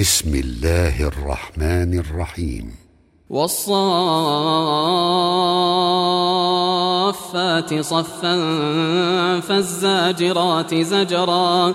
بسم الله الرحمن الرحيم. والصافات صفا فالزاجرات زجرا.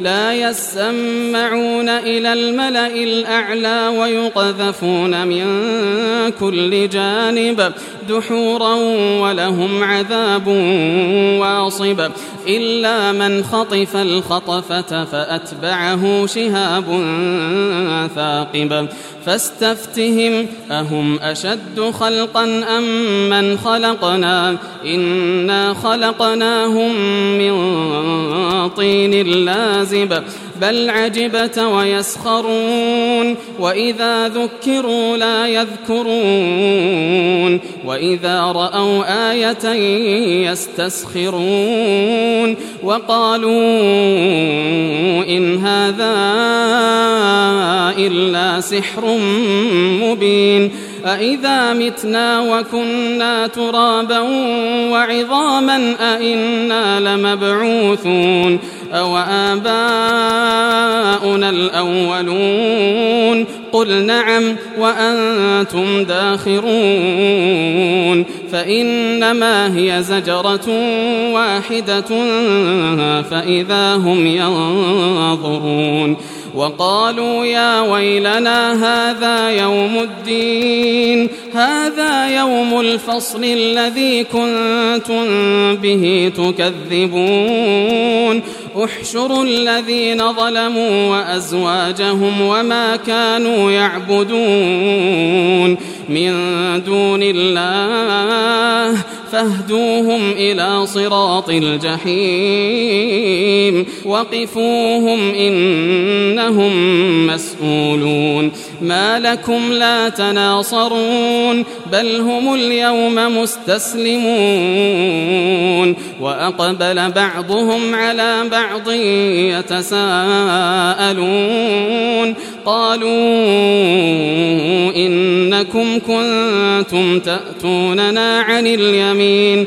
لا يسمعون إلى الملأ الأعلى ويقذفون من كل جانب. دحورا ولهم عذاب واصب إلا من خطف الخطفة فأتبعه شهاب ثاقب فاستفتهم أهم أشد خلقا أم من خلقنا إنا خلقناهم من طين لازب بل عجبت ويسخرون وإذا ذكروا لا يذكرون وإذا رأوا آية يستسخرون وقالوا إن هذا إلا سحر مبين أإذا متنا وكنا ترابا وعظاما أإنا لمبعوثون أو آباؤنا الأولون قل نعم وأنتم داخرون فإنما هي زجرة واحدة فإذا هم ينظرون وقالوا يا ويلنا هذا يوم الدين. هذا يوم الفصل الذي كنتم به تكذبون. احشروا الذين ظلموا وأزواجهم وما كانوا يعبدون. من دون الله فاهدوهم إلى صراط الجحيم. وقفوهم إنهم مسؤولون. ما لكم لا تناصرون. بل هم اليوم مستسلمون. وأقبل بعضهم على بعض يتساءلون. قالوا إنكم كنتم تأتوننا عن اليمين.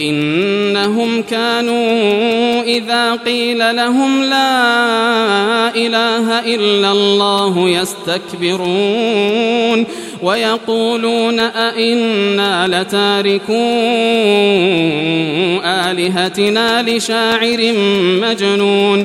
إنهم كانوا إذا قيل لهم لا إله إلا الله يستكبرون ويقولون أئنا لتاركو آلهتنا لشاعر مجنون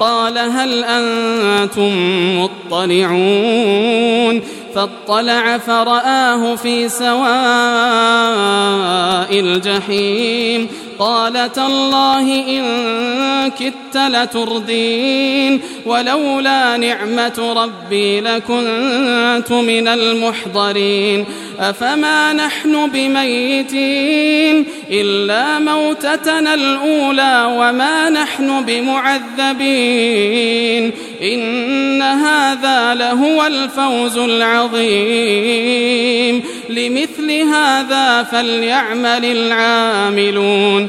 قال هل أنتم مطلعون فاطلع فرآه في سواء الجحيم قال تالله إن كدت لتردين ولولا نعمة ربي لكنت من المحضرين أفما نحن بميتين إلا موتتنا الأولى وما نحن بمعذبين. إن هذا لهو الفوز العظيم. لمثل هذا فليعمل العاملون.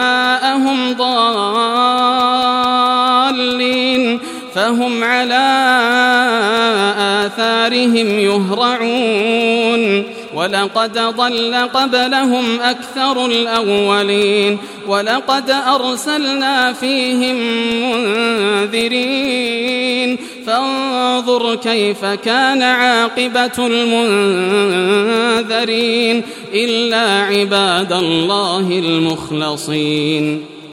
فهم على آثارهم يهرعون. ولقد ضل قبلهم أكثر الأولين. ولقد أرسلنا فيهم منذرين. فانظر كيف كان عاقبة المنذرين. إلا عباد الله المخلصين.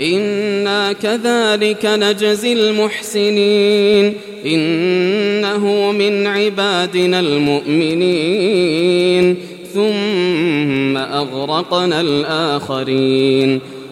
إنا كذلك نجزي المحسنين إنه من عبادنا المؤمنين ثم أغرقنا الآخرين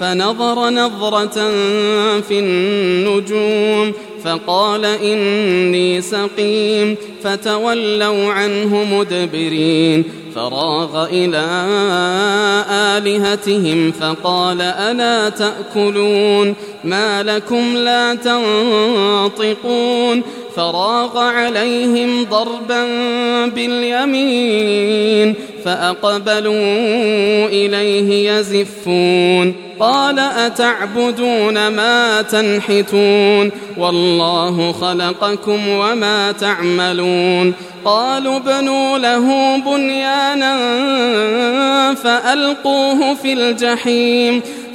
فنظر نظرة في النجوم. فقال إني سقيم. فتولوا عنه مدبرين. فراغ إلى آلهتهم فقال ألا تأكلون؟ ما لكم لا تنطقون. فراغ عليهم ضربا باليمين. فأقبلوا إليه يزفون. قال أتعبدون ما تنحتون؟ والله خلقكم وما تعملون قالوا ابنوا له بنيانا فألقوه في الجحيم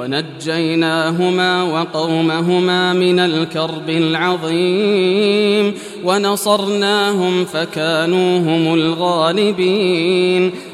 ونجيناهما وقومهما من الكرب العظيم ونصرناهم فكانوا هم الغالبين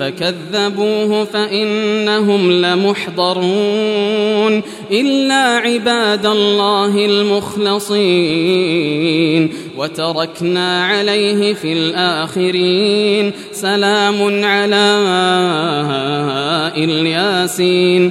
فكذبوه فإنهم لمحضرون إلا عباد الله المخلصين. وتركنا عليه في الآخرين. سلام على إلياسين.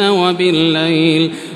وبالليل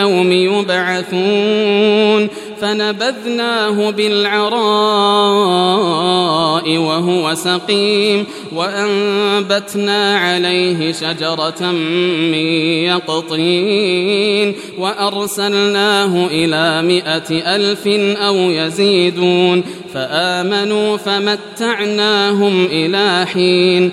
يوم يبعثون فنبذناه بالعراء وهو سقيم وأنبتنا عليه شجرة من يقطين وأرسلناه إلى مائة ألف أو يزيدون فآمنوا فمتعناهم إلى حين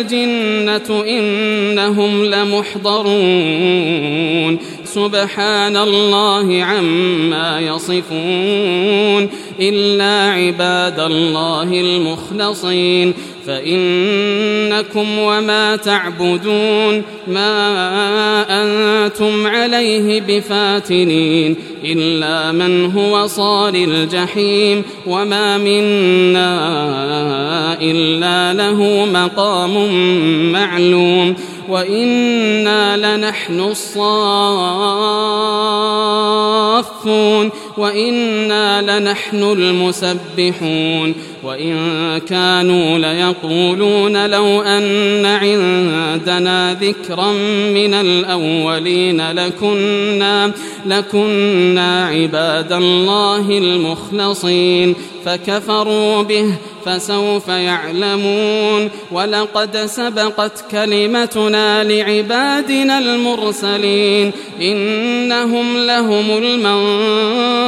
الجنة إنهم لمحضرون. سبحان الله عما يصفون. إلا عباد الله المخلصين. فإنكم وما تعبدون ما أنتم عليه بفاتنين إلا من هو صال الجحيم وما منا إلا له مقام معلوم وإنا لنحن الصافون وإنا لنحن المسبحون وإن كانوا ليقولون لو أن عندنا ذكرا من الأولين لكنا لكنا عباد الله المخلصين فكفروا به فسوف يعلمون ولقد سبقت كلمتنا لعبادنا المرسلين إنهم لهم المنصورون